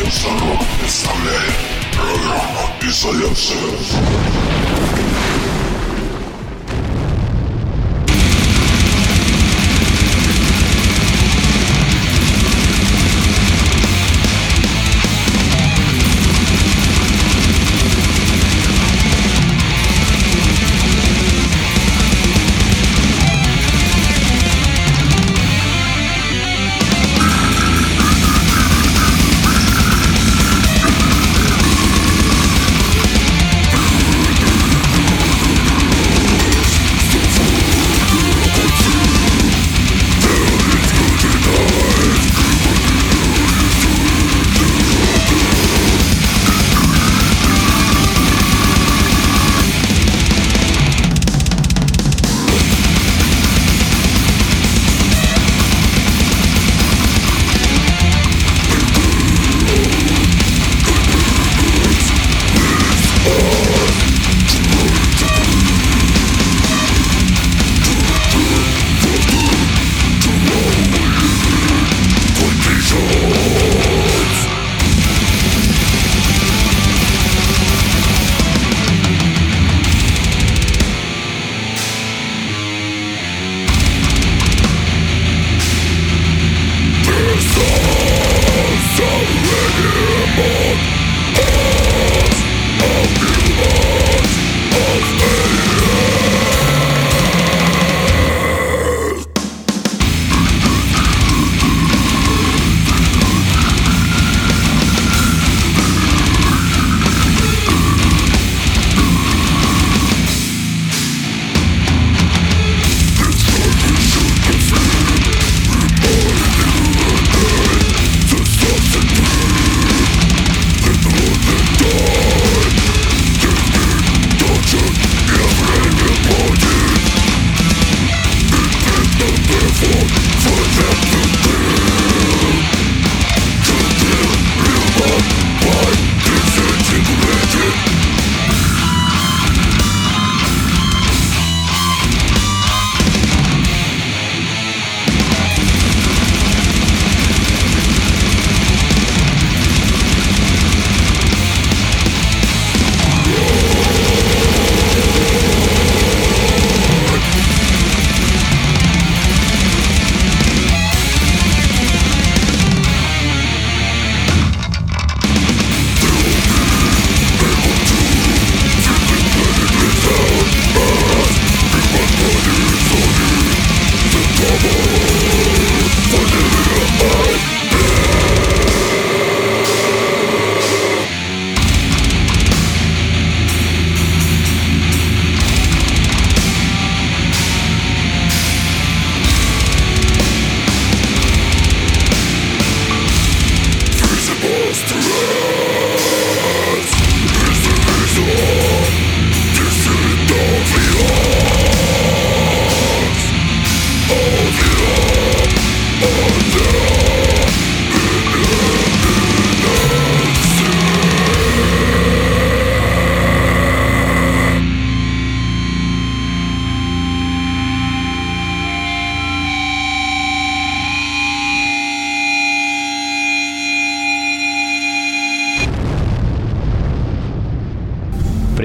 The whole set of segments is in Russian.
всех сторон представляет программа «Изоляция».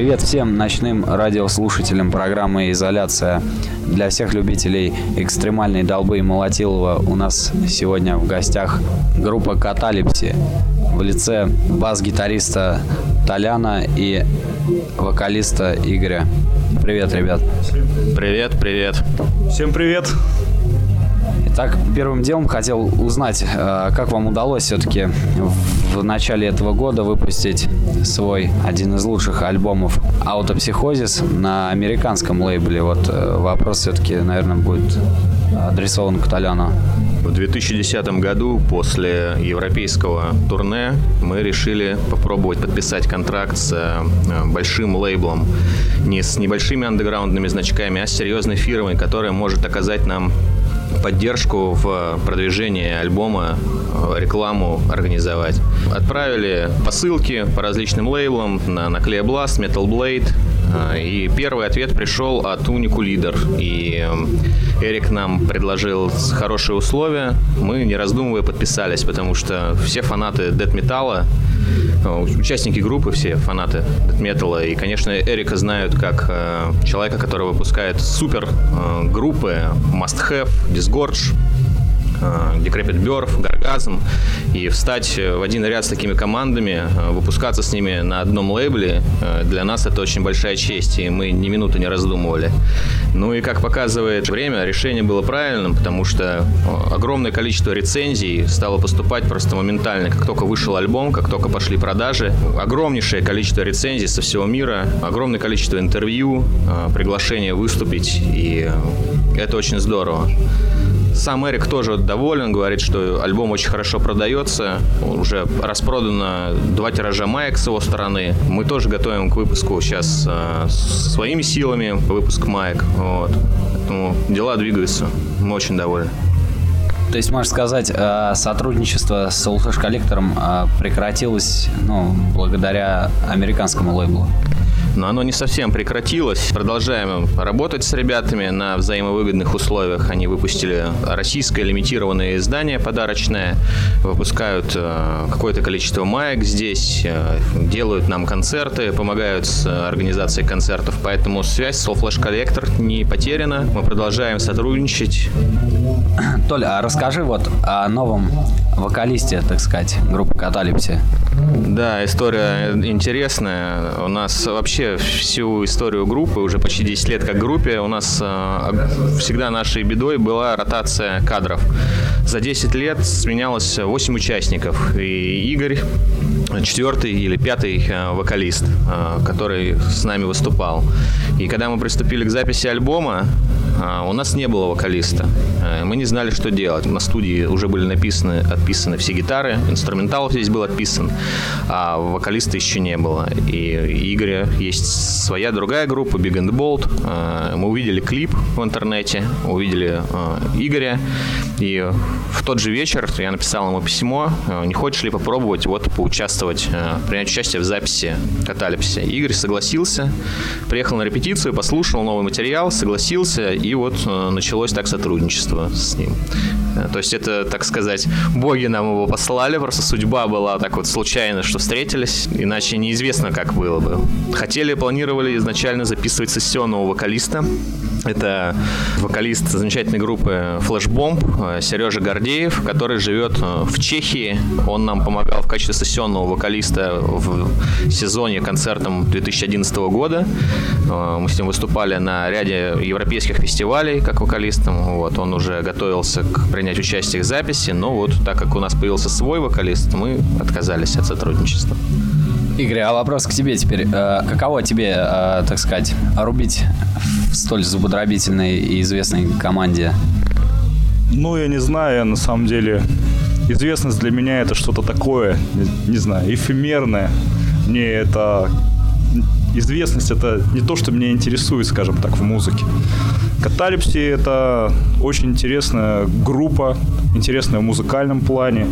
Привет всем ночным радиослушателям программы «Изоляция». Для всех любителей экстремальной долбы и молотилова у нас сегодня в гостях группа «Каталипси» в лице бас-гитариста Толяна и вокалиста Игоря. Привет, ребят. Привет, привет. Всем привет. Так, первым делом хотел узнать, э, как вам удалось все-таки в начале этого года выпустить свой один из лучших альбомов «Аутопсихозис» на американском лейбле. Вот э, вопрос все-таки, наверное, будет адресован к Толяну. В 2010 году после европейского турне мы решили попробовать подписать контракт с э, большим лейблом. Не с небольшими андеграундными значками, а с серьезной фирмой, которая может оказать нам поддержку в продвижении альбома, э, рекламу организовать. Отправили посылки по различным лейблам на Nuclear Blast, Metal Blade, А, и первый ответ пришел от Унику Лидер. И эм, Эрик нам предложил хорошие условия. Мы, не раздумывая, подписались, потому что все фанаты Metal, э, участники группы, все фанаты Metal, и, конечно, Эрика знают как э, человека, который выпускает супер э, группы Must Have, Disgorge, Decrepit Birth, Гаргазм, и встать в один ряд с такими командами, э, выпускаться с ними на одном лейбле, э, для нас это очень большая честь, и мы ни минуты не раздумывали. Ну и как показывает время, решение было правильным, потому что э, огромное количество рецензий стало поступать просто моментально, как только вышел альбом, как только пошли продажи. Огромнейшее количество рецензий со всего мира, огромное количество интервью, приглашение выступить, и это очень здорово. Сам Эрик тоже доволен, говорит, что альбом очень хорошо продается. Уже распродано два тиража маек с его стороны. Мы тоже готовим к выпуску сейчас э, своими силами выпуск маек. Вот. Поэтому дела двигаются. Мы очень довольны. То есть, можно сказать, э, сотрудничество с Soul Flash коллектором э, прекратилось ну, благодаря американскому лейблу? Но оно не совсем прекратилось. Продолжаем работать с ребятами на взаимовыгодных условиях. Они выпустили российское лимитированное издание подарочное, выпускают э, какое-то количество маек здесь, э, делают нам концерты, помогают с организацией концертов, поэтому связь с Flash Collector не потеряна. Мы продолжаем сотрудничать. Толя, а расскажи вот о новом вокалисте, так сказать, группы Каталипси. Да, история интересная. У нас вообще всю историю группы, уже почти 10 лет как группе, у нас э, всегда нашей бедой была ротация кадров. За 10 лет сменялось 8 участников. И Игорь, четвертый или пятый э, вокалист, э, который с нами выступал. И когда мы приступили к записи альбома, у нас не было вокалиста. Мы не знали, что делать. На студии уже были написаны, отписаны все гитары, инструментал здесь был отписан а вокалиста еще не было. И Игоря есть своя другая группа, Big and Bold. Мы увидели клип в интернете, увидели Игоря, и в тот же вечер я написал ему письмо, не хочешь ли попробовать вот поучаствовать, принять участие в записи каталипсиса. Игорь согласился, приехал на репетицию, послушал новый материал, согласился, и вот началось так сотрудничество с ним. То есть это, так сказать, боги нам его послали, просто судьба была так вот случайно, что встретились, иначе неизвестно, как было бы. Хотели, планировали изначально записывать сессионного вокалиста. Это вокалист замечательной группы Flashbomb Сережа Гордеев, который живет э, в Чехии. Он нам помогал в качестве сессионного вокалиста в сезоне концертом 2011 года. Э, мы с ним выступали на ряде европейских фестивалей как вокалистом. Вот, он уже готовился к принять участие в записи, но вот так как у нас появился свой вокалист, мы отказались от сотрудничества. Игорь, а вопрос к тебе теперь. Э, каково тебе, э, так сказать, рубить в столь зубодробительной и известной команде? Ну, я не знаю, на самом деле... Известность для меня это что-то такое, не, не знаю, эфемерное. Мне это известность это не то, что меня интересует, скажем так, в музыке. Каталипси это очень интересная группа, интересная в музыкальном плане,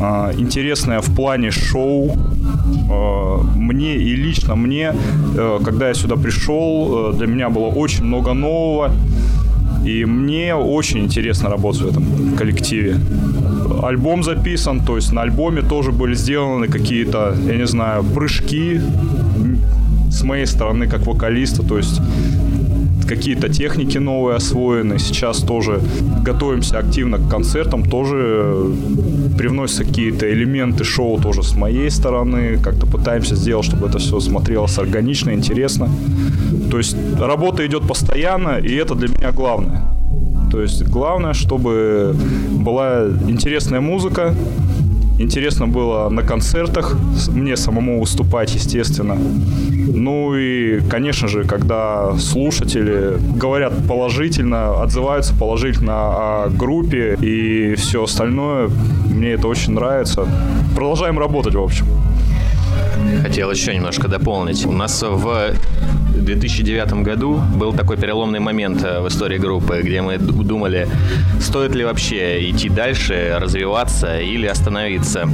а, интересная в плане шоу. А, мне и лично мне, э, когда я сюда пришел, э, для меня было очень много нового. И мне очень интересно работать в этом коллективе. Альбом записан, то есть на альбоме тоже были сделаны какие-то, я не знаю, прыжки с моей стороны как вокалиста, то есть какие-то техники новые освоены. Сейчас тоже готовимся активно к концертам, тоже привносятся какие-то элементы шоу тоже с моей стороны. Как-то пытаемся сделать, чтобы это все смотрелось органично, интересно. То есть работа идет постоянно, и это для меня главное. То есть главное, чтобы была интересная музыка, Интересно было на концертах, мне самому выступать, естественно. Ну и, конечно же, когда слушатели говорят положительно, отзываются положительно о группе и все остальное, мне это очень нравится. Продолжаем работать, в общем. Хотел еще немножко дополнить. У нас в 2009 году был такой переломный момент э, в истории группы, где мы думали, стоит ли вообще идти дальше, развиваться или остановиться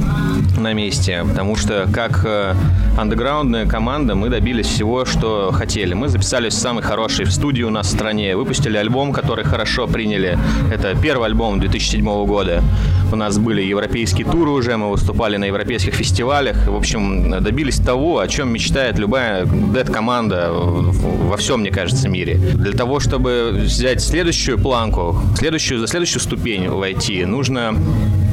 на месте. Потому что как э, андеграундная команда мы добились всего, что хотели. Мы записались в самый хороший в студии у нас в стране, выпустили альбом, который хорошо приняли. Это первый альбом 2007 года. У нас были европейские туры уже, мы выступали на европейских фестивалях. В общем, добились того, о чем мечтает любая дед-команда во всем, мне кажется, мире. Для того, чтобы взять следующую планку, следующую, за следующую ступень войти, нужно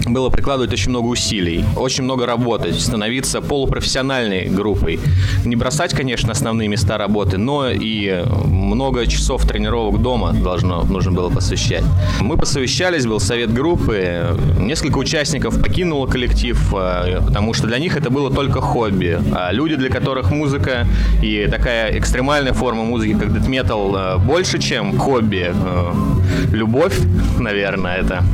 было прикладывать очень много усилий, очень много работать, становиться полупрофессиональной группой. Не бросать, конечно, основные места работы, но и много часов тренировок дома должно, нужно было посвящать. Мы посовещались, был совет группы, несколько участников покинуло коллектив, э, потому что для них это было только хобби. А люди, для которых музыка и такая экстремальная форма музыки, как дэт метал, э, больше, чем хобби, э, любовь, наверное, это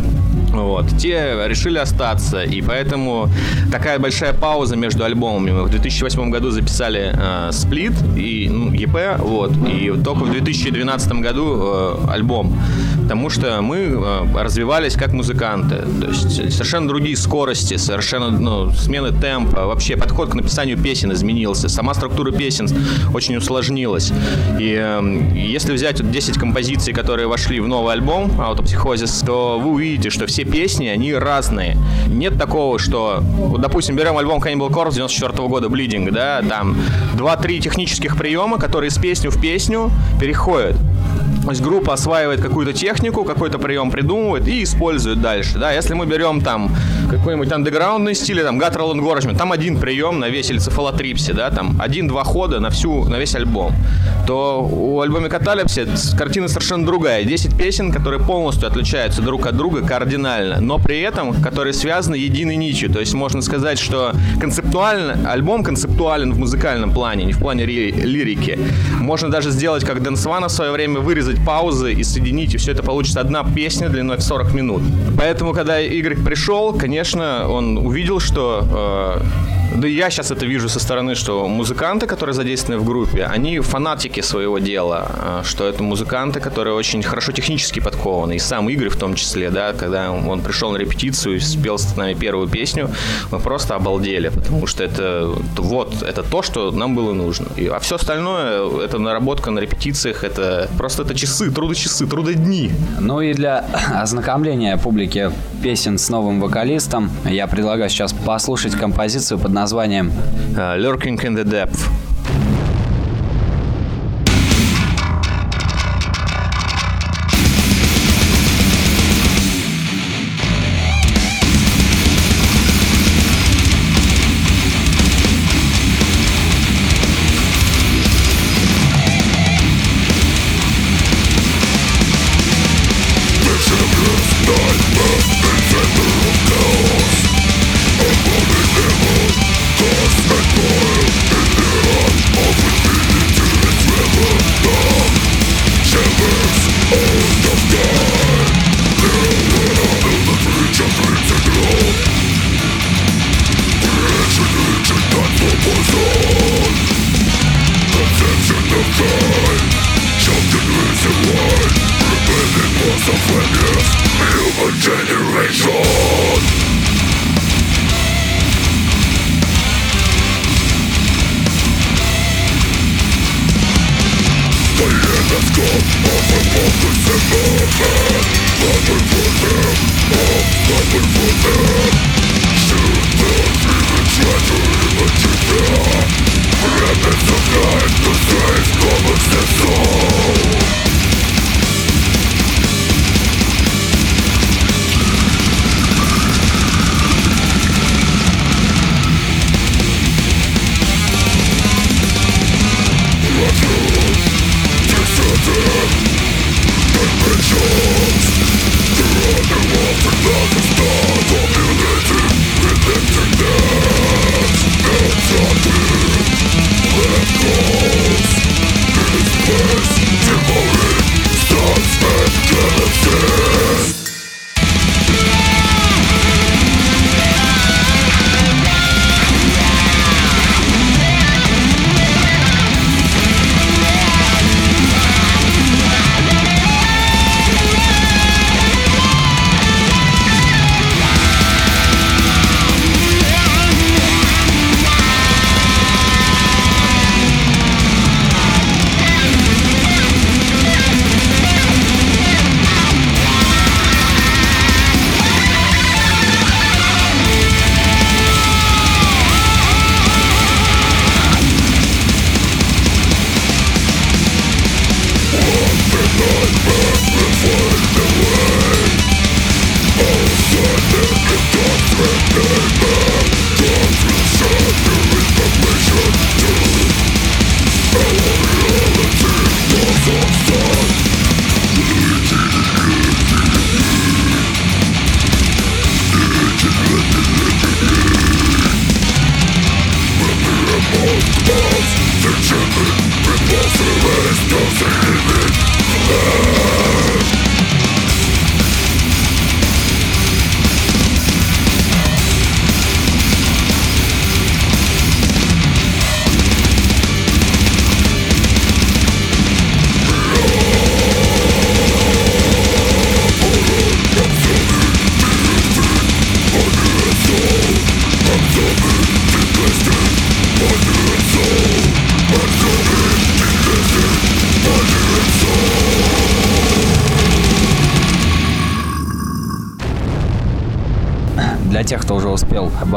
вот. Те решили остаться, и поэтому такая большая пауза между альбомами. Мы в 2008 году записали э, сплит и ну, EP, вот, и только в 2012 году э, альбом. Потому что мы э, развивались как музыканты. То есть совершенно другие скорости, совершенно ну, смены темпа. Вообще подход к написанию песен изменился. Сама структура песен очень усложнилась. И э, если взять вот 10 композиций, которые вошли в новый альбом Autopsychosis, то вы увидите, что все песни, они разные. Нет такого, что, вот, допустим, берем альбом Cannibal Corpse 94 года, Bleeding, да, там 2-3 технических приема, которые из песню в песню переходят. То есть группа осваивает какую-то технику, какой-то прием придумывает и использует дальше. Да, если мы берем там какой-нибудь андеграундный стиль, там Guttural Engorgement, там один прием на весь эльцефалотрипсе, да, там один-два хода на всю, на весь альбом, то у альбома Каталипси картина совершенно другая. 10 песен, которые полностью отличаются друг от друга кардинально, но при этом, которые связаны единой нитью. То есть можно сказать, что концептуально, альбом концептуален в музыкальном плане, не в плане ри- лирики. Можно даже сделать, как Дэн Свано в свое время, вырезать паузы и соединить, и все это получится одна песня длиной в 40 минут. Поэтому, когда Игорь пришел, конечно, он увидел, что э, да я сейчас это вижу со стороны, что музыканты, которые задействованы в группе, они фанатики своего дела, а, что это музыканты, которые очень хорошо технически подкованы, и сам Игорь в том числе, да, когда он пришел на репетицию и спел с нами первую песню, мы просто обалдели, потому что это вот, это то, что нам было нужно. И, а все остальное, это наработка на репетициях, это просто это часы, трудочасы, трудодни. Ну и для ознакомления публики песен с новым вокалистом я предлагаю сейчас послушать композицию под названием uh, Lurking in the Depth.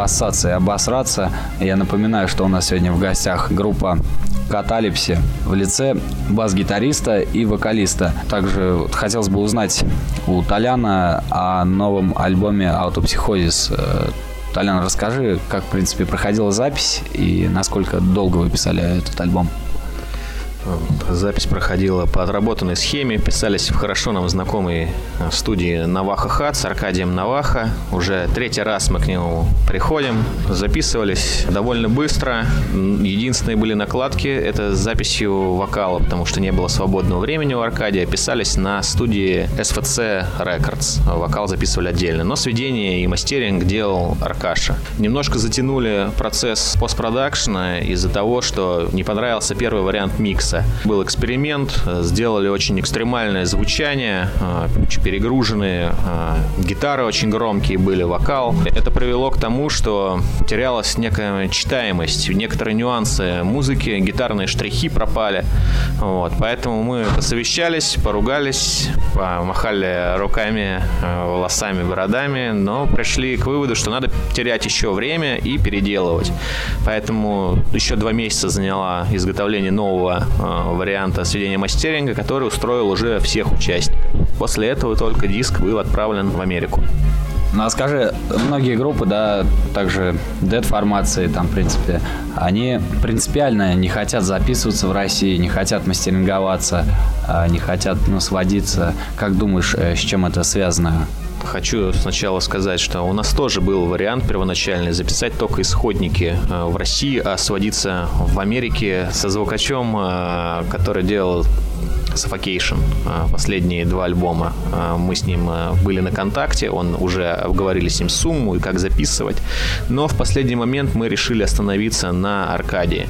Обоссаться и обосраться, я напоминаю, что у нас сегодня в гостях группа Каталипси в лице бас-гитариста и вокалиста. Также хотелось бы узнать у Толяна о новом альбоме «Аутопсихозис». Э, Толян, расскажи, как, в принципе, проходила запись и насколько долго вы писали этот альбом? Запись проходила по отработанной схеме. Писались в хорошо нам знакомой э, студии Наваха Хат с Аркадием Наваха. Уже третий раз мы к нему приходим. Записывались довольно быстро. Единственные были накладки. Это с записью вокала, потому что не было свободного времени у Аркадия. Писались на студии SVC Records. Вокал записывали отдельно. Но сведение и мастеринг делал Аркаша. Немножко затянули процесс постпродакшна из-за того, что не понравился первый вариант микса был эксперимент, сделали очень экстремальное звучание, а, перегруженные а, гитары очень громкие были, вокал. Это привело к тому, что терялась некая читаемость, некоторые нюансы музыки, гитарные штрихи пропали. Вот, поэтому мы посовещались, поругались, помахали руками, волосами, бородами, но пришли к выводу, что надо терять еще время и переделывать. Поэтому еще два месяца заняла изготовление нового Э, варианта сведения мастеринга, который устроил уже всех участников. После этого только диск был отправлен в Америку. Ну а скажи, многие группы, да, также Dead формации, там, в принципе, они принципиально не хотят записываться в России, не хотят мастеринговаться, а не хотят, ну, сводиться. Как думаешь, э, с чем это связано? Хочу сначала сказать, что у нас тоже был вариант первоначальный записать только исходники э, в России, а сводиться в Америке со звукачом, э, который делал Suffocation, э, последние два альбома. Мы с ним были на контакте, он уже обговорили с ним сумму и как записывать. Но в последний момент мы решили остановиться на Аркадии.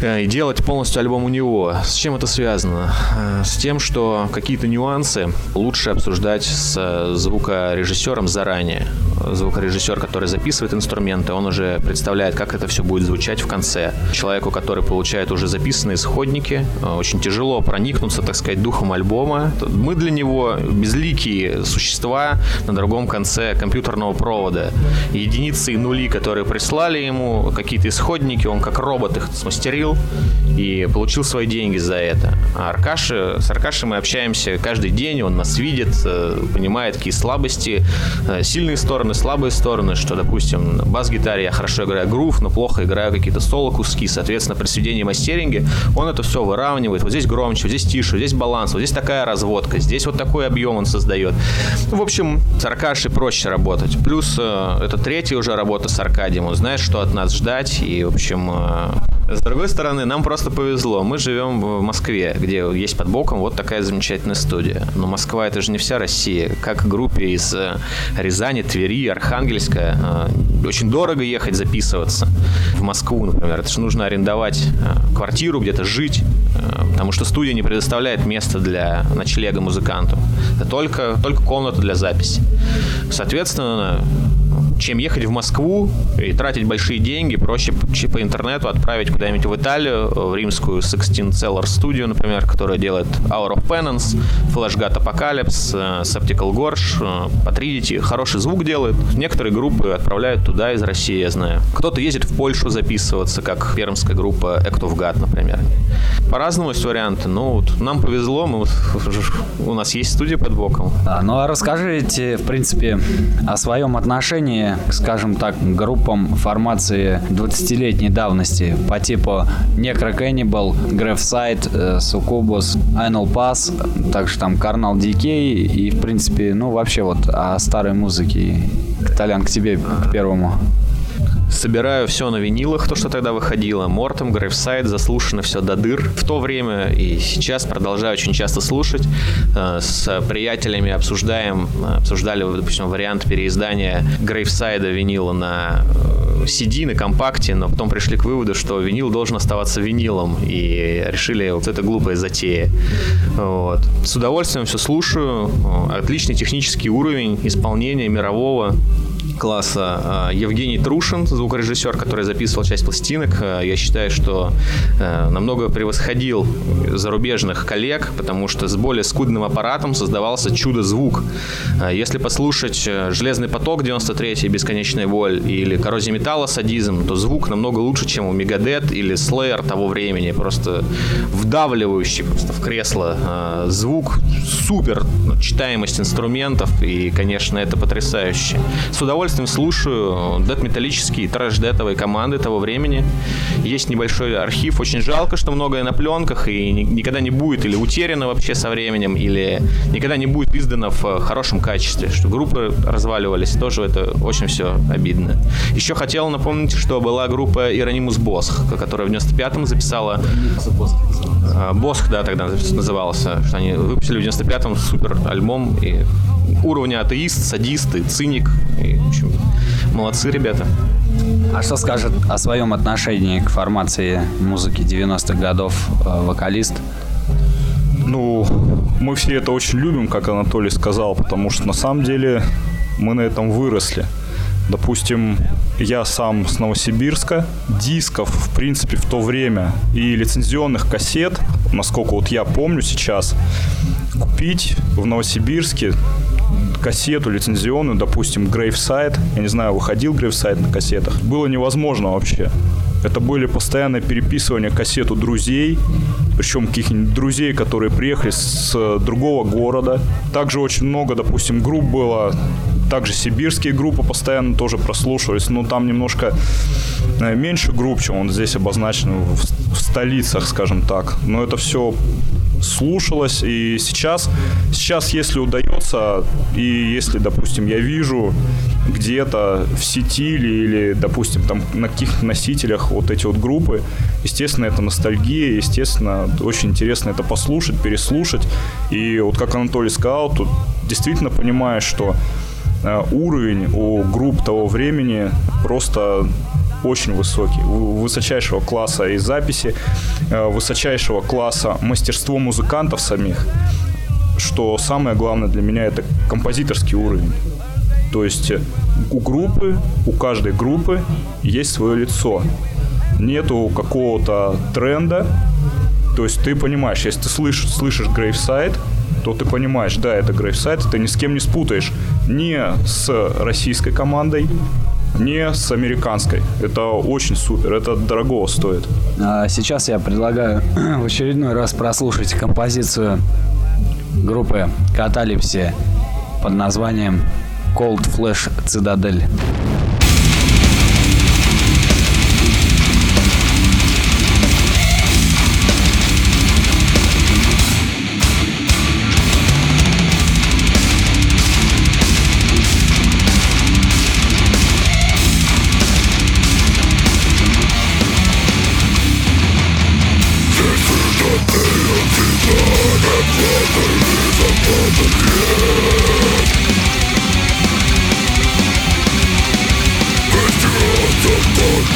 Э, и делать полностью альбом у него. С чем это связано? Э, с тем, что какие-то нюансы лучше обсуждать с э, звукорежиссером заранее. Звукорежиссер, который записывает инструменты, он уже представляет, как это все будет звучать в конце. Человеку, который получает уже записанные исходники, очень тяжело проникнуться, так сказать, духом альбома. Мы для него безликие существа на другом конце компьютерного провода. Единицы и нули, которые прислали ему, какие-то исходники, он как робот их смастерил, и получил свои деньги за это. А Аркаши, с Аркашей мы общаемся каждый день, он нас видит, э, понимает, какие слабости, э, сильные стороны, слабые стороны, что, допустим, бас-гитаре я хорошо играю грув, но плохо играю какие-то соло-куски, соответственно, при сведении мастеринге он это все выравнивает. Вот здесь громче, здесь тише, здесь баланс, вот здесь такая разводка, здесь вот такой объем он создает. В общем, с Аркашей проще работать. Плюс э, это третья уже работа с Аркадием, он знает, что от нас ждать, и, в общем, с другой стороны, нам просто повезло. Мы живем в Москве, где есть под боком вот такая замечательная студия. Но Москва это же не вся Россия. Как группе из э, Рязани, Твери, Архангельска э, очень дорого ехать записываться в Москву, например. Это же нужно арендовать э, квартиру, где-то жить, потому что студия не предоставляет места для ночлега музыканту. Это только, только комната для записи. Соответственно, чем ехать в Москву и тратить большие деньги, проще по интернету отправить куда-нибудь в Италию, в римскую Sixteen Cellar Studio, например, которая делает Hour of Penance, Flashgat Apocalypse, э, Septical Gorge, э, Patridity. Хороший звук делает. Некоторые группы отправляют туда из России, я знаю. Кто-то ездит в Польшу записываться, как пермская группа Act of God, например. По-разному есть варианты. Ну, вот нам повезло, мы, у нас есть студия под боком. А, ну, а расскажите, в принципе, о своем отношении скажем так, группам формации 20-летней давности по типу Necro Cannibal, Graveside, Succubus, Anal Pass, также там Carnal Decay и, в принципе, ну, вообще вот о старой музыке. Толян, к тебе, к первому. Собираю все на винилах, то, что тогда выходило. Мортом, Грейвсайд, заслушано все до дыр. В то время и сейчас продолжаю очень часто слушать. Э, с приятелями обсуждаем, обсуждали, допустим, вариант переиздания Грейвсайда винила на CD, э, на компакте, но потом пришли к выводу, что винил должен оставаться винилом, и решили, вот это глупая затея. Вот. С удовольствием все слушаю. Отличный технический уровень исполнения мирового класса а, Евгений Трушин, звукорежиссер, который записывал часть пластинок. А, я считаю, что а, намного превосходил зарубежных коллег, потому что с более скудным аппаратом создавался чудо-звук. Если послушать «Железный поток» 93-й «Бесконечная боль» или «Коррозия металла» «Садизм», то звук намного лучше, чем у Мегадет или Slayer того времени. Просто вдавливающий просто в кресло звук, супер читаемость инструментов, и, конечно, это потрясающе. С удовольствием удовольствием слушаю дэт-металлические трэш-дэтовые команды того времени. Есть небольшой архив, очень жалко, что многое на пленках и никогда не будет или утеряно вообще со временем, или никогда не будет издано в хорошем качестве, что группы разваливались, тоже это очень все обидно. Еще хотел напомнить, что была группа Иронимус Босх, которая в 95-м записала... А, Босх, да, тогда назывался, что они выпустили в 95-м супер альбом, и уровня атеист, садист и циник. И, в общем, молодцы ребята. А что скажет о своем отношении к формации музыки 90-х годов э, вокалист? Ну, мы все это очень любим, как Анатолий сказал, потому что на самом деле мы на этом выросли. Допустим, я сам с Новосибирска, дисков, в принципе, в то время и лицензионных кассет, насколько вот я помню сейчас, купить в Новосибирске кассету лицензионную, допустим, Graveside, я не знаю, выходил Graveside на кассетах, было невозможно вообще. Это были постоянные переписывания кассет у друзей, причем каких-нибудь друзей, которые приехали с другого города. Также очень много, допустим, групп было, также сибирские группы постоянно тоже прослушивались, но там немножко э, меньше групп, чем он здесь обозначен в столицах, скажем так. Но это все слушалось, и сейчас, сейчас, если удается, и если, допустим, я вижу где-то в сети или, или допустим, там на каких-то носителях вот эти вот группы, естественно, это ностальгия, естественно, очень интересно это послушать, переслушать, и вот как Анатолий сказал, тут действительно понимаешь, что э, уровень у групп того времени просто очень высокий, высочайшего класса и записи, э, высочайшего класса мастерство музыкантов самих, что самое главное для меня это композиторский уровень. То есть э, у группы, у каждой группы есть свое лицо. Нету какого-то тренда. То есть ты понимаешь, если ты слышишь, слышишь Graveside, то ты понимаешь, да, это Graveside, ты ни с кем не спутаешь. Не с российской командой, не с американской. Это очень супер, это дорого стоит. А сейчас я предлагаю в очередной раз прослушать композицию группы Каталипси под названием Cold Flash Citadel.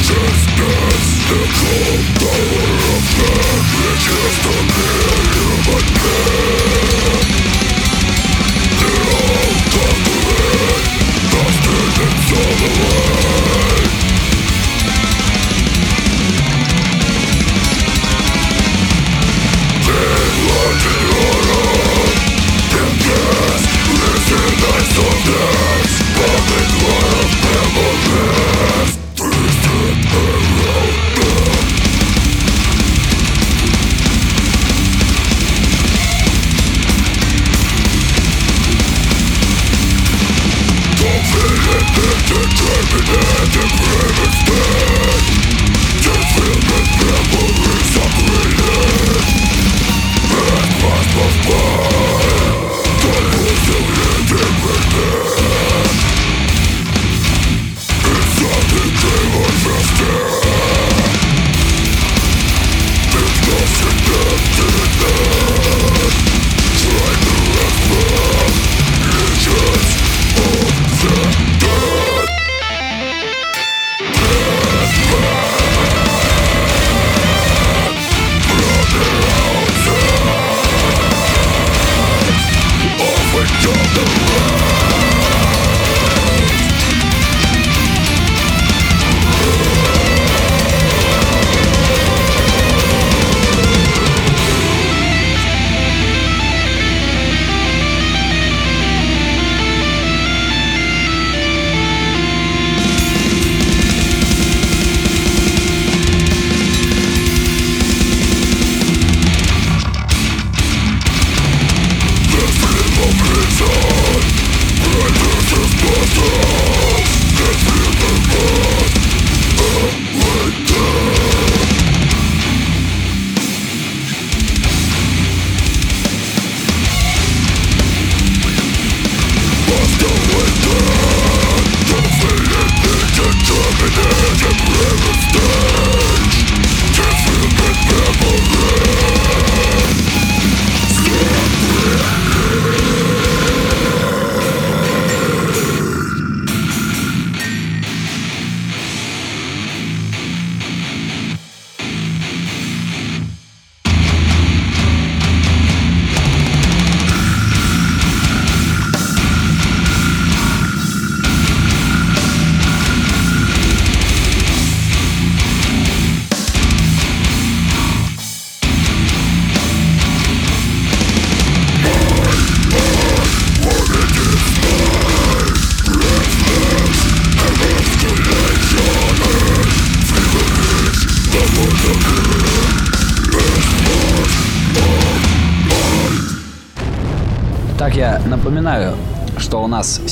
Just the cold power of magic is the mere human pain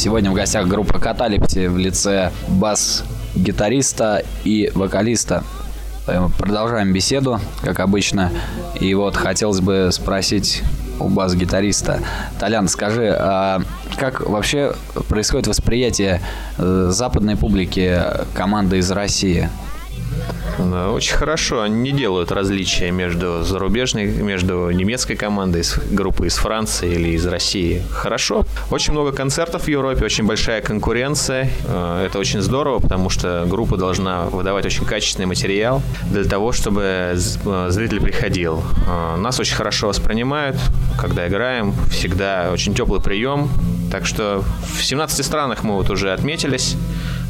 сегодня в гостях группа Каталипси в лице бас-гитариста и вокалиста. Продолжаем беседу, как обычно. И вот хотелось бы спросить у бас-гитариста. Толян, скажи, а как вообще происходит восприятие э, западной публики команды из России? Очень хорошо. Они не делают различия между зарубежной, между немецкой командой, группой из Франции или из России. Хорошо. Очень много концертов в Европе, очень большая конкуренция. Э, это очень здорово, потому что группа должна выдавать очень качественный материал для того, чтобы э, зритель приходил. Э, нас очень хорошо воспринимают, когда играем. Всегда очень теплый прием. Так что в 17 странах мы вот уже отметились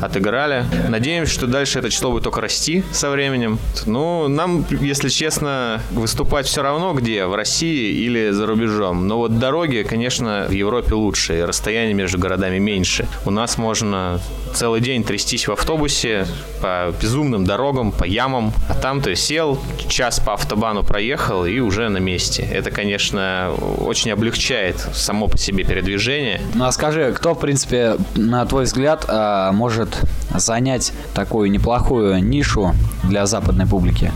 отыграли. Надеемся, что дальше это число будет только расти со временем. Ну, нам, если честно, выступать все равно где, в России или за рубежом. Но вот дороги, конечно, в Европе лучше, и расстояние между городами меньше. У нас можно целый день трястись в автобусе по безумным дорогам, по ямам, а там ты сел, час по автобану проехал и уже на месте. Это, конечно, очень облегчает само по себе передвижение. Ну а скажи, кто, в принципе, на твой взгляд, а, может занять такую неплохую нишу для западной публики?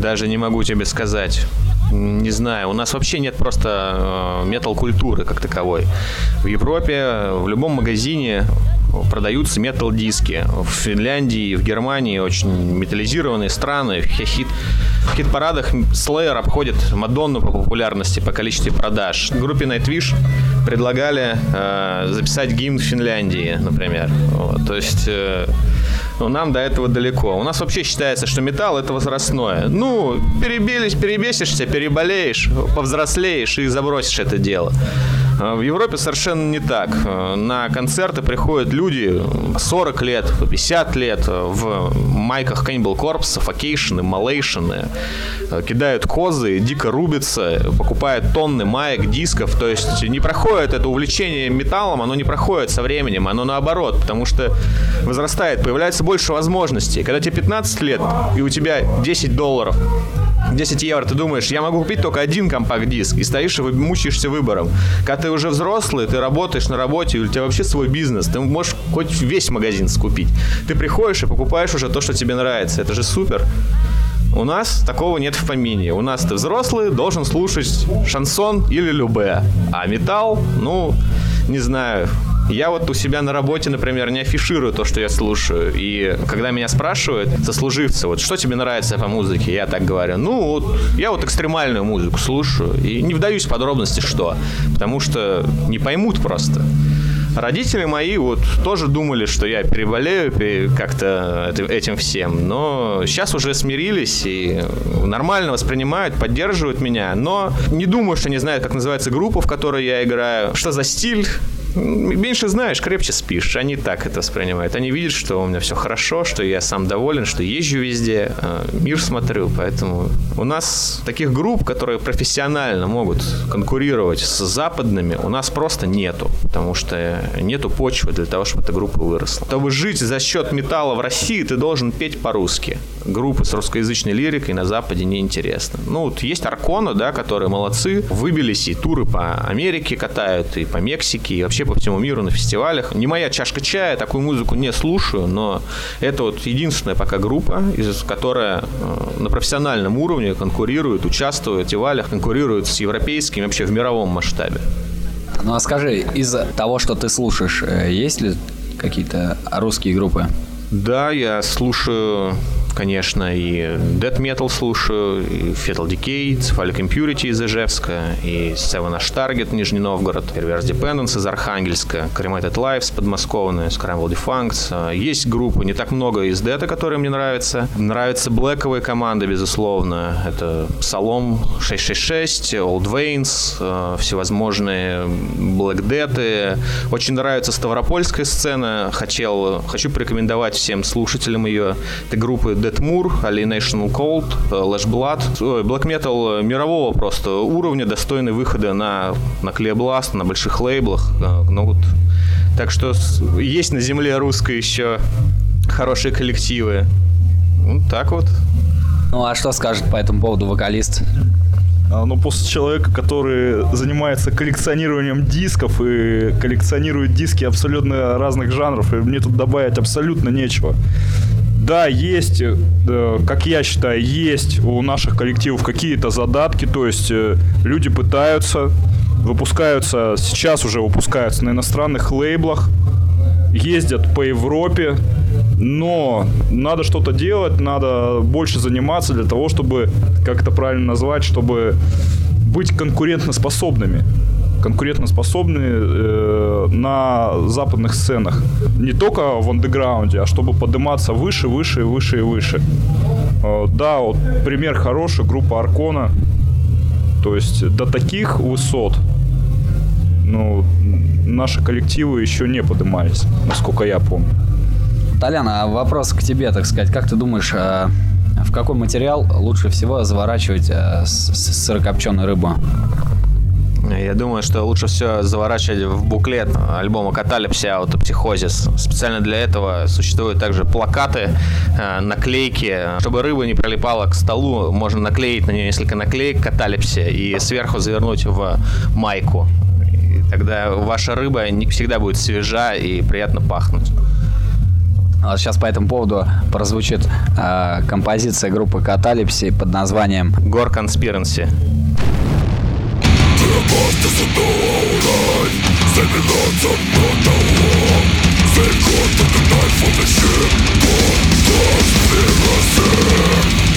Даже не могу тебе сказать. Не знаю, у нас вообще нет просто э, метал-культуры как таковой. В Европе, в любом магазине продаются метал-диски. В Финляндии, в Германии очень металлизированные страны. В, хит, в хит-парадах Slayer обходит Мадонну по популярности, по количеству продаж. Группе Nightwish предлагали э, записать гимн Финляндии, например. Вот, то есть... Э, но нам до этого далеко. У нас вообще считается, что металл это возрастное. Ну, перебились, перебесишься, переболеешь, повзрослеешь и забросишь это дело. А в Европе совершенно не так. На концерты приходят люди 40 лет, 50 лет в майках Cannibal Corpse, Suffocation, Immolation, кидают козы, дико рубятся, покупают тонны маек, дисков. То есть не проходит это увлечение металлом, оно не проходит со временем, оно наоборот, потому что возрастает, появляется больше возможностей. Когда тебе 15 лет и у тебя 10 долларов, 10 евро, ты думаешь, я могу купить только один компакт-диск, и стоишь и мучаешься выбором. Когда ты уже взрослый, ты работаешь на работе, у тебя вообще свой бизнес, ты можешь хоть весь магазин скупить. Ты приходишь и покупаешь уже то, что тебе нравится. Это же супер. У нас такого нет в помине. У нас ты взрослый, должен слушать шансон или любе. А металл, ну, не знаю, я вот у себя на работе, например, не афиширую то, что я слушаю. И когда меня спрашивают, сослуживцы, вот что тебе нравится по музыке, я так говорю, ну, вот, я вот экстремальную музыку слушаю. И не вдаюсь в подробности, что. Потому что не поймут просто. Родители мои вот тоже думали, что я переболею как-то этим всем, но сейчас уже смирились и нормально воспринимают, поддерживают меня, но не думаю, что они знают, как называется группа, в которой я играю, что за стиль, меньше знаешь, крепче спишь. Они так это воспринимают. Они видят, что у меня все хорошо, что я сам доволен, что езжу везде, э, мир смотрю. Поэтому у нас таких групп, которые профессионально могут конкурировать с западными, у нас просто нету. Потому что нету почвы для того, чтобы эта группа выросла. Чтобы жить за счет металла в России, ты должен петь по-русски. Группы с русскоязычной лирикой на Западе неинтересно. Ну, вот есть Аркона, да, которые молодцы, выбились и туры по Америке катают, и по Мексике, и вообще по всему миру на фестивалях. Не моя чашка чая, такую музыку не слушаю, но это вот единственная пока группа, из которая э, на профессиональном уровне конкурирует, участвует в фестивалях, конкурирует с европейскими вообще в мировом масштабе. Ну а скажи, из того, что ты слушаешь, э, есть ли какие-то русские группы? Да, я слушаю конечно, и Death Metal слушаю, и Fatal Decay, Cephalic Impurity из Ижевска, и Seven Ash Target Нижний Новгород, Perverse Dependence из Архангельска, Cremated Lives подмосковные, Scramble Defuncts. Есть группы, не так много из Дета, которые мне нравятся. Нравятся блэковые команды, безусловно. Это Псалом 666, Old Veins, э, всевозможные Black Dead. Очень нравится Ставропольская сцена. Хотел, хочу порекомендовать всем слушателям ее. Это группы Dead Moor, Alienation Cold, Lash Blood. Black Metal мирового просто уровня, достойный выхода на, на Клебласт, на больших лейблах. Ну, вот. Так что есть на земле русской еще хорошие коллективы. Вот так вот. Ну а что скажет по этому поводу вокалист? А, Но после человека, который занимается коллекционированием дисков и коллекционирует диски абсолютно разных жанров, и мне тут добавить абсолютно нечего. Да, есть, э, как я считаю, есть у наших коллективов какие-то задатки, то есть э, люди пытаются, выпускаются, сейчас уже выпускаются на иностранных лейблах, ездят по Европе, но надо что-то делать, надо больше заниматься для того, чтобы, как это правильно назвать, чтобы быть конкурентоспособными конкурентоспособны э, на западных сценах. Не только в андеграунде, а чтобы подниматься выше, выше, выше и выше. Э, да, вот пример хороший, группа Аркона. То есть до таких высот ну, наши коллективы еще не поднимались, насколько я помню. Толяна, вопрос к тебе, так сказать. Как ты думаешь, а, в какой материал лучше всего заворачивать с- сырокопченую рыбу? Я думаю, что лучше все заворачивать в буклет альбома Каталипси Аутопсихозис. Специально для этого существуют также плакаты, э, наклейки. Чтобы рыба не прилипала к столу, можно наклеить на нее несколько наклеек Каталипси и сверху завернуть в майку. И тогда ваша рыба не всегда будет свежа и приятно пахнуть. А Сейчас по этому поводу прозвучит а, композиция группы Каталипси под названием Гор Остался доурай Забираться на того They got the knife on the ship Don't touch the innocent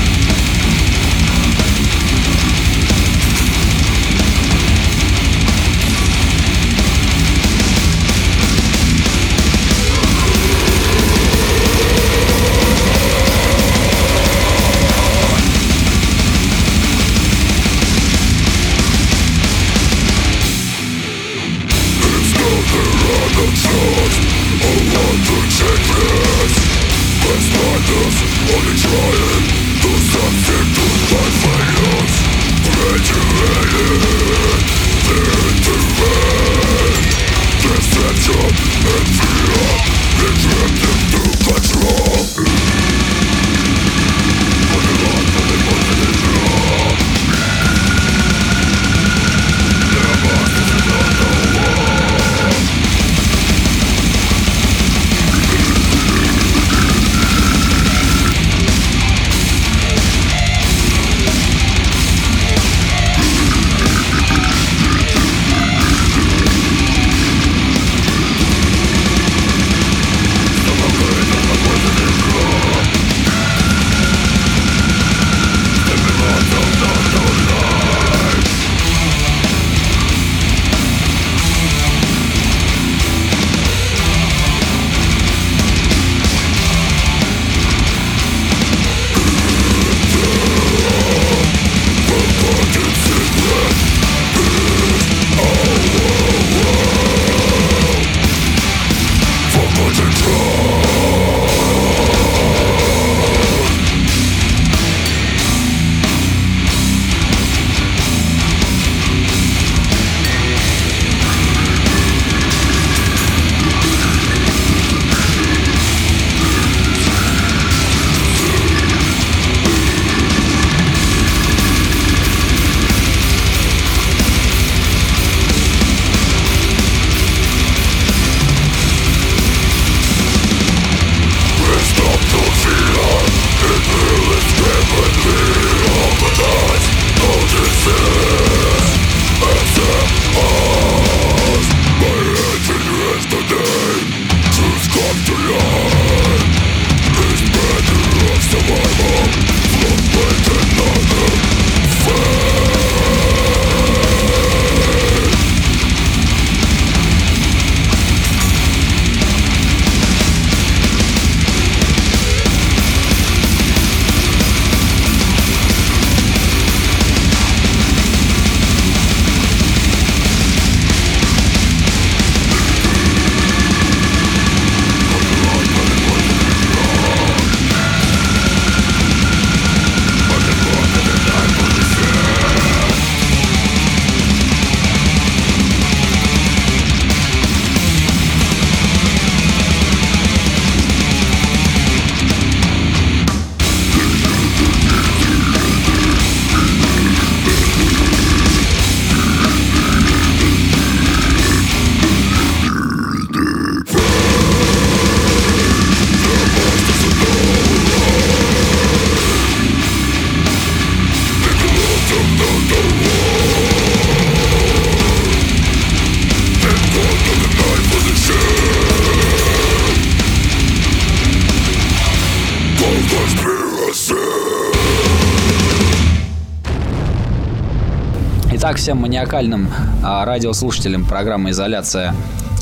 всем маниакальным а, радиослушателям программы «Изоляция»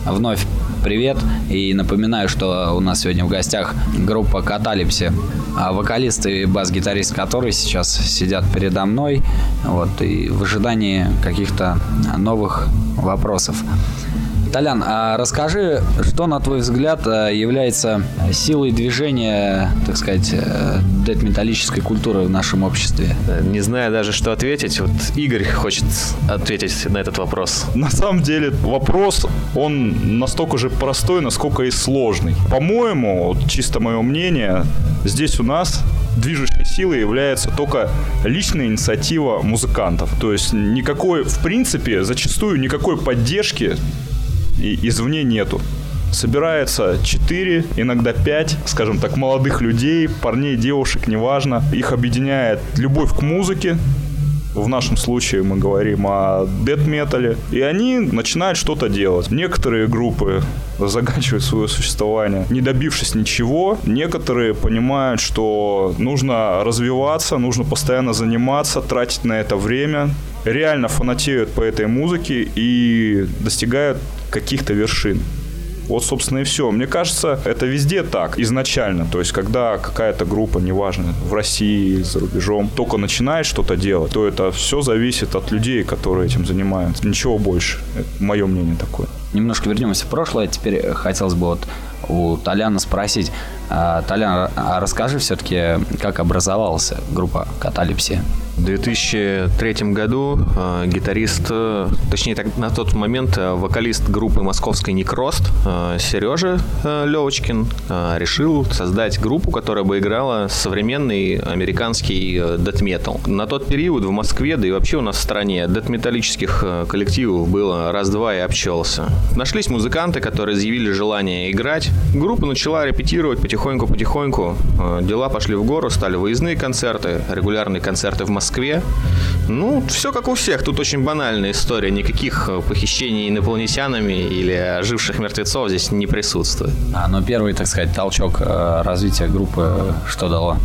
вновь привет. И напоминаю, что у нас сегодня в гостях группа Каталипси, а вокалист и бас-гитарист которой сейчас сидят передо мной. Вот, и в ожидании каких-то новых вопросов. Толян, а расскажи, что, на твой взгляд, э, является силой движения, так сказать, э, дед-металлической культуры в нашем обществе? Не знаю даже, что ответить. Вот Игорь хочет ответить на этот вопрос. На самом деле вопрос, он настолько же простой, насколько и сложный. По-моему, чисто мое мнение, здесь у нас движущей силой является только личная инициатива музыкантов. То есть никакой, в принципе, зачастую никакой поддержки и извне нету. Собирается 4, иногда 5, скажем так, молодых людей, парней, девушек, неважно. Их объединяет любовь к музыке, в нашем случае мы говорим о дед метале. И они начинают что-то делать. Некоторые группы заканчивают свое существование, не добившись ничего. Некоторые понимают, что нужно развиваться, нужно постоянно заниматься, тратить на это время. Реально фанатеют по этой музыке и достигают каких-то вершин. Вот, собственно, и все. Мне кажется, это везде так, изначально. То есть, когда какая-то группа, неважно, в России, за рубежом, только начинает что-то делать, то это все зависит от людей, которые этим занимаются. Ничего больше. Это мое мнение такое. Немножко вернемся в прошлое. Теперь хотелось бы вот у Толяна спросить. А, Толян, а расскажи все-таки, как образовалась группа Каталипсия? В 2003 году э, гитарист, э, точнее так, на тот момент э, вокалист группы московской Некрост э, Сережа э, Левочкин э, решил создать группу, которая бы играла современный американский э, дэт-метал. На тот период в Москве, да и вообще у нас в стране дэт-металлических э, коллективов было раз-два и обчелся. Нашлись музыканты, которые заявили желание играть. Группа начала репетировать потихоньку-потихоньку. Э, дела пошли в гору, стали выездные концерты, регулярные концерты в Москве Москве. Ну, все как у всех. Тут очень банальная история. Никаких э, похищений инопланетянами или оживших мертвецов здесь не присутствует. А, ну первый, так сказать, толчок э, развития группы что дало?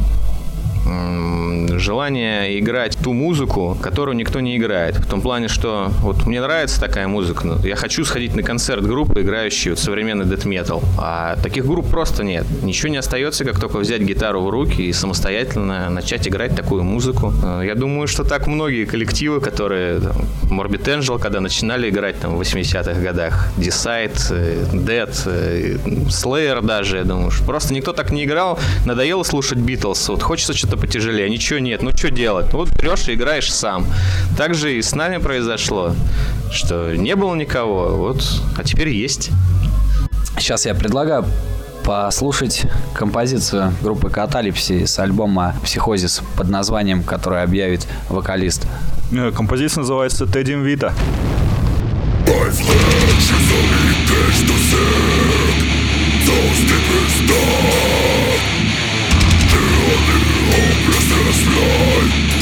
Желание играть ту музыку, которую никто не играет. В том плане, что вот мне нравится такая музыка, но я хочу сходить на концерт группы, играющей вот современный дэт метал. А таких групп просто нет. Ничего не остается, как только взять гитару в руки и самостоятельно начать играть такую музыку. Э, я думаю, что так многие коллективы, которые там, Morbid Angel, когда начинали играть там в 80-х годах, Decide, э, Dead, э, Slayer даже, я думаю, просто никто так не играл, надоело слушать Битлз, вот хочется что-то потяжелее, ничего нет, ну что делать? Вот берешь и играешь сам. Так же и с нами произошло, что не было никого, вот, а теперь есть. Сейчас я предлагаю послушать композицию группы Каталипси с альбома «Психозис» под названием, который объявит вокалист. Э, композиция называется «Тедди Вита». Hopelessness Restless blood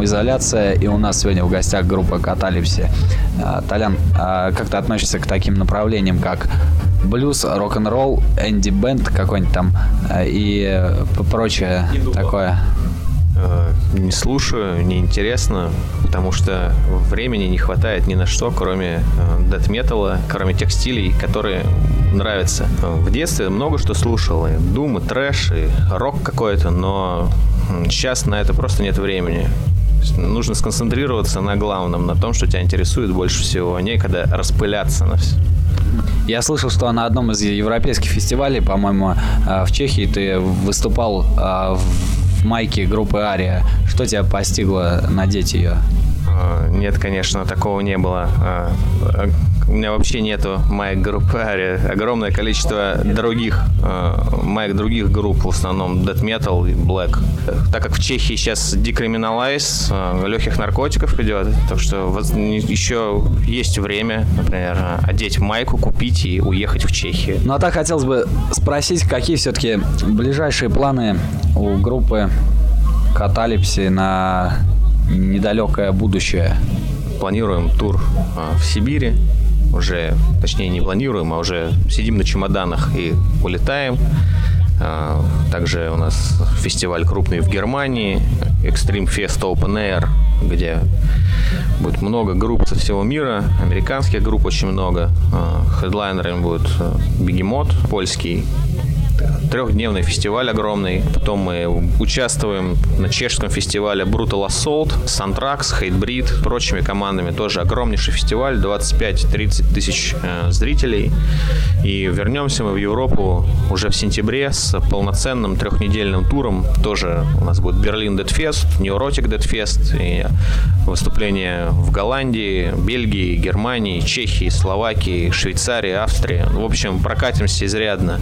слушаете программу «Изоляция», и у нас сегодня в гостях группа «Каталипси». А, Толян, а как ты относишься к таким направлениям, как блюз, рок-н-ролл, энди-бенд какой-нибудь там а, и прочее такое? Не слушаю, не интересно, потому что времени не хватает ни на что, кроме дэт металла, кроме тех стилей, которые нравятся. В детстве много что слушал, и дум, и трэш, и рок какой-то, но сейчас на это просто нет времени. Нужно сконцентрироваться на главном, на том, что тебя интересует больше всего, а не когда распыляться на все. Я слышал, что на одном из европейских фестивалей, по-моему, э, в Чехии ты выступал э, в майке группы Ария. Что тебя постигло надеть ее? А, нет, конечно, такого не было. У меня вообще нету майк группы Ари. Огромное количество других э, майк других групп, в основном Death Metal и Black. Так как в Чехии сейчас декриминалайз, э, легких наркотиков идет, так что еще есть время, например, одеть майку, купить и уехать в Чехию. Ну а так хотелось бы спросить, какие все-таки ближайшие планы у группы Каталипси на недалекое будущее? Планируем тур э, в Сибири, уже, точнее, не планируем, а уже сидим на чемоданах и улетаем. А, также у нас фестиваль крупный в Германии, Extreme Fest Open Air, где будет много групп со всего мира, американских групп очень много. А, хедлайнерами будет Бегемот польский, трехдневный фестиваль огромный. Потом мы участвуем на чешском фестивале Brutal Assault, Santrax, Hatebreed, прочими командами. Тоже огромнейший фестиваль, 25-30 тысяч э, зрителей. И вернемся мы в Европу уже в сентябре с полноценным трехнедельным туром. Тоже у нас будет Берлин Fest, Neurotic Fest и выступления в Голландии, Бельгии, Германии, Чехии, Словакии, Швейцарии, Австрии. В общем, прокатимся изрядно.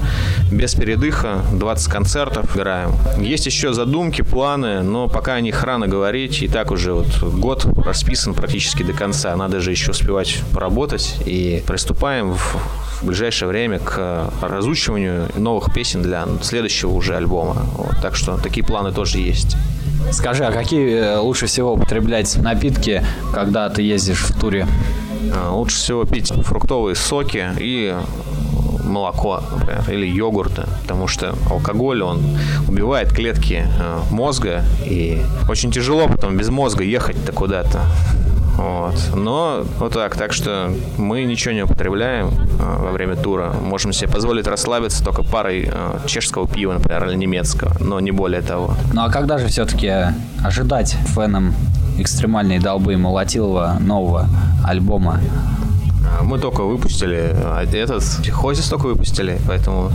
Без передыха, 20 концертов играем. Есть еще задумки, планы, но пока о них рано говорить. И так уже вот год расписан практически до конца. Надо же еще успевать поработать. И приступаем в в ближайшее время к разучиванию новых песен для следующего уже альбома. Вот, так что такие планы тоже есть. Скажи, а какие э, лучше всего употреблять напитки, когда ты ездишь в туре? А, лучше всего пить фруктовые соки и молоко, например, или йогурты, потому что алкоголь, он убивает клетки э, мозга, и очень тяжело потом без мозга ехать-то куда-то. Вот. Но вот так. Так что мы ничего не употребляем э, во время тура. Можем себе позволить расслабиться только парой э, чешского пива, например, или немецкого, но не более того. Ну а когда же все-таки ожидать фенам экстремальной долбы Молотилова нового альбома? Мы только выпустили а этот, Хозис только выпустили, поэтому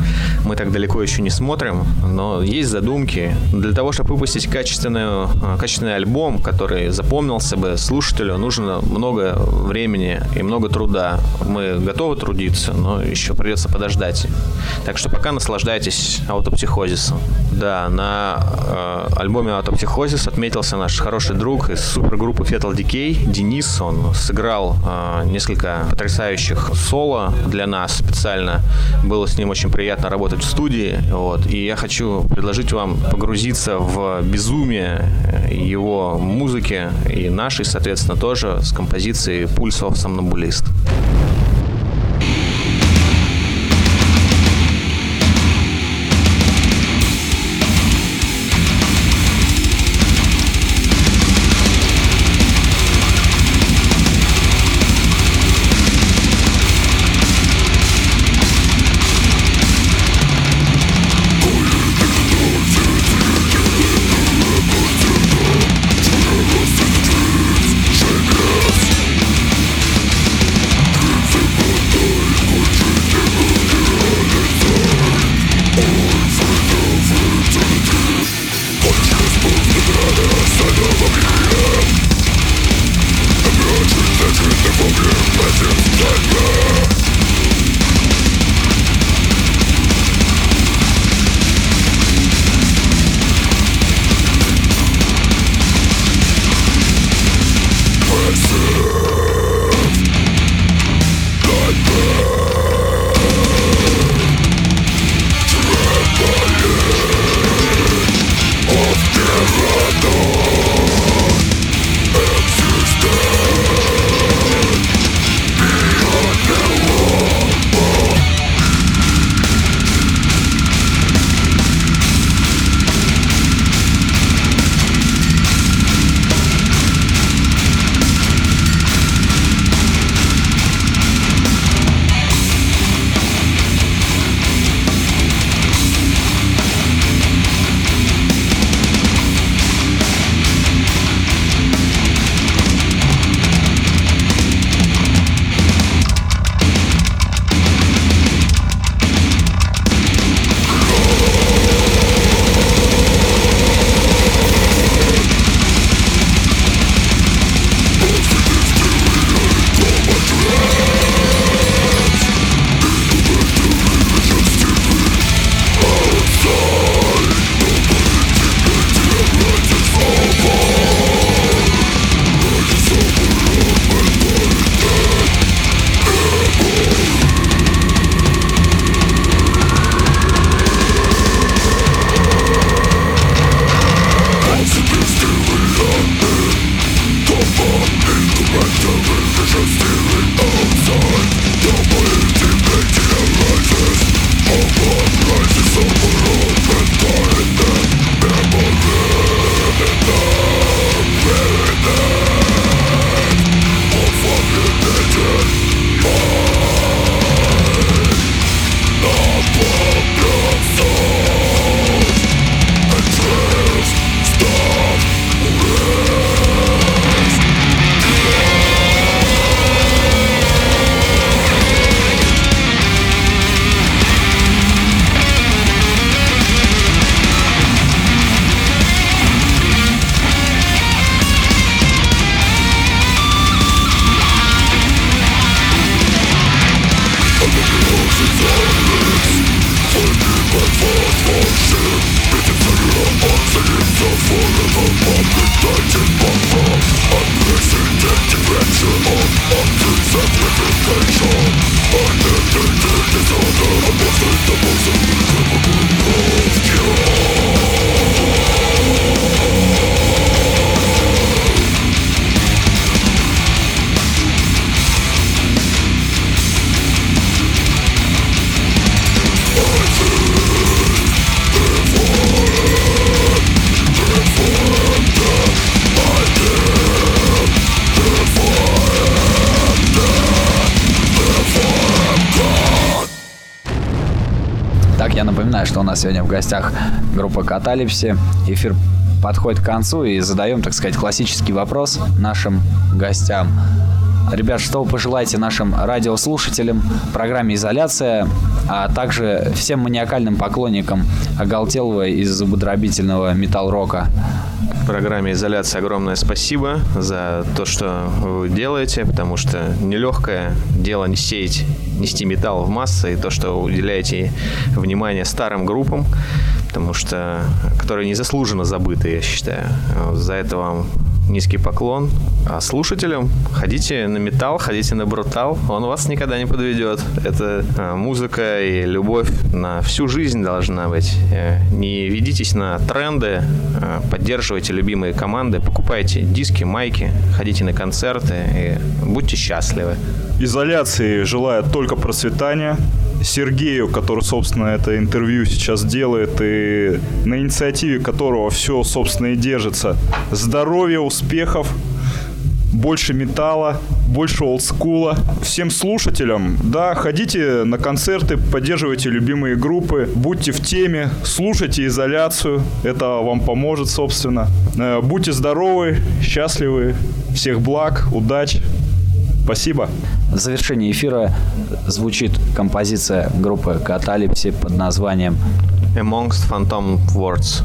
мы так далеко еще не смотрим, но есть задумки. Для того, чтобы выпустить качественный, качественный альбом, который запомнился бы слушателю, нужно много времени и много труда. Мы готовы трудиться, но еще придется подождать. Так что пока наслаждайтесь аутопсихозисом. Да, на э, альбоме Аутопсихозис отметился наш хороший друг из супергруппы Fetal Decay, Денис. Он сыграл э, несколько потрясающих соло для нас специально. Было с ним очень приятно работать в студии. Вот. И я хочу предложить вам погрузиться в безумие его музыки и нашей, соответственно, тоже с композицией «Pulse of Somnambulist». Гостях группа Каталипси. Эфир подходит к концу и задаем, так сказать, классический вопрос нашим гостям. Ребят, что вы пожелаете нашим радиослушателям в программе «Изоляция», а также всем маниакальным поклонникам оголтелого и зубодробительного металл-рока? программе «Изоляция» огромное спасибо за то, что вы делаете, потому что нелегкое дело не сеять, нести металл в массы, и то, что вы уделяете внимание старым группам, потому что, которые незаслуженно забыты, я считаю. За это вам низкий поклон. А слушателям ходите на металл, ходите на брутал, он вас никогда не подведет. Это а, музыка и любовь на всю жизнь должна быть. Э, не ведитесь на тренды, а, поддерживайте любимые команды, покупайте диски, майки, ходите на концерты и будьте счастливы. Изоляции желаю только процветания. Сергею, который, собственно, это интервью сейчас делает, и на инициативе которого все, собственно, и держится. Здоровья, успехов, больше металла, больше олдскула. Всем слушателям, да, ходите на концерты, поддерживайте любимые группы, будьте в теме, слушайте изоляцию, это вам поможет, собственно. Э, будьте здоровы, счастливы, всех благ, удач. Спасибо. В завершении эфира звучит композиция группы Каталипси под названием Amongst Phantom Words.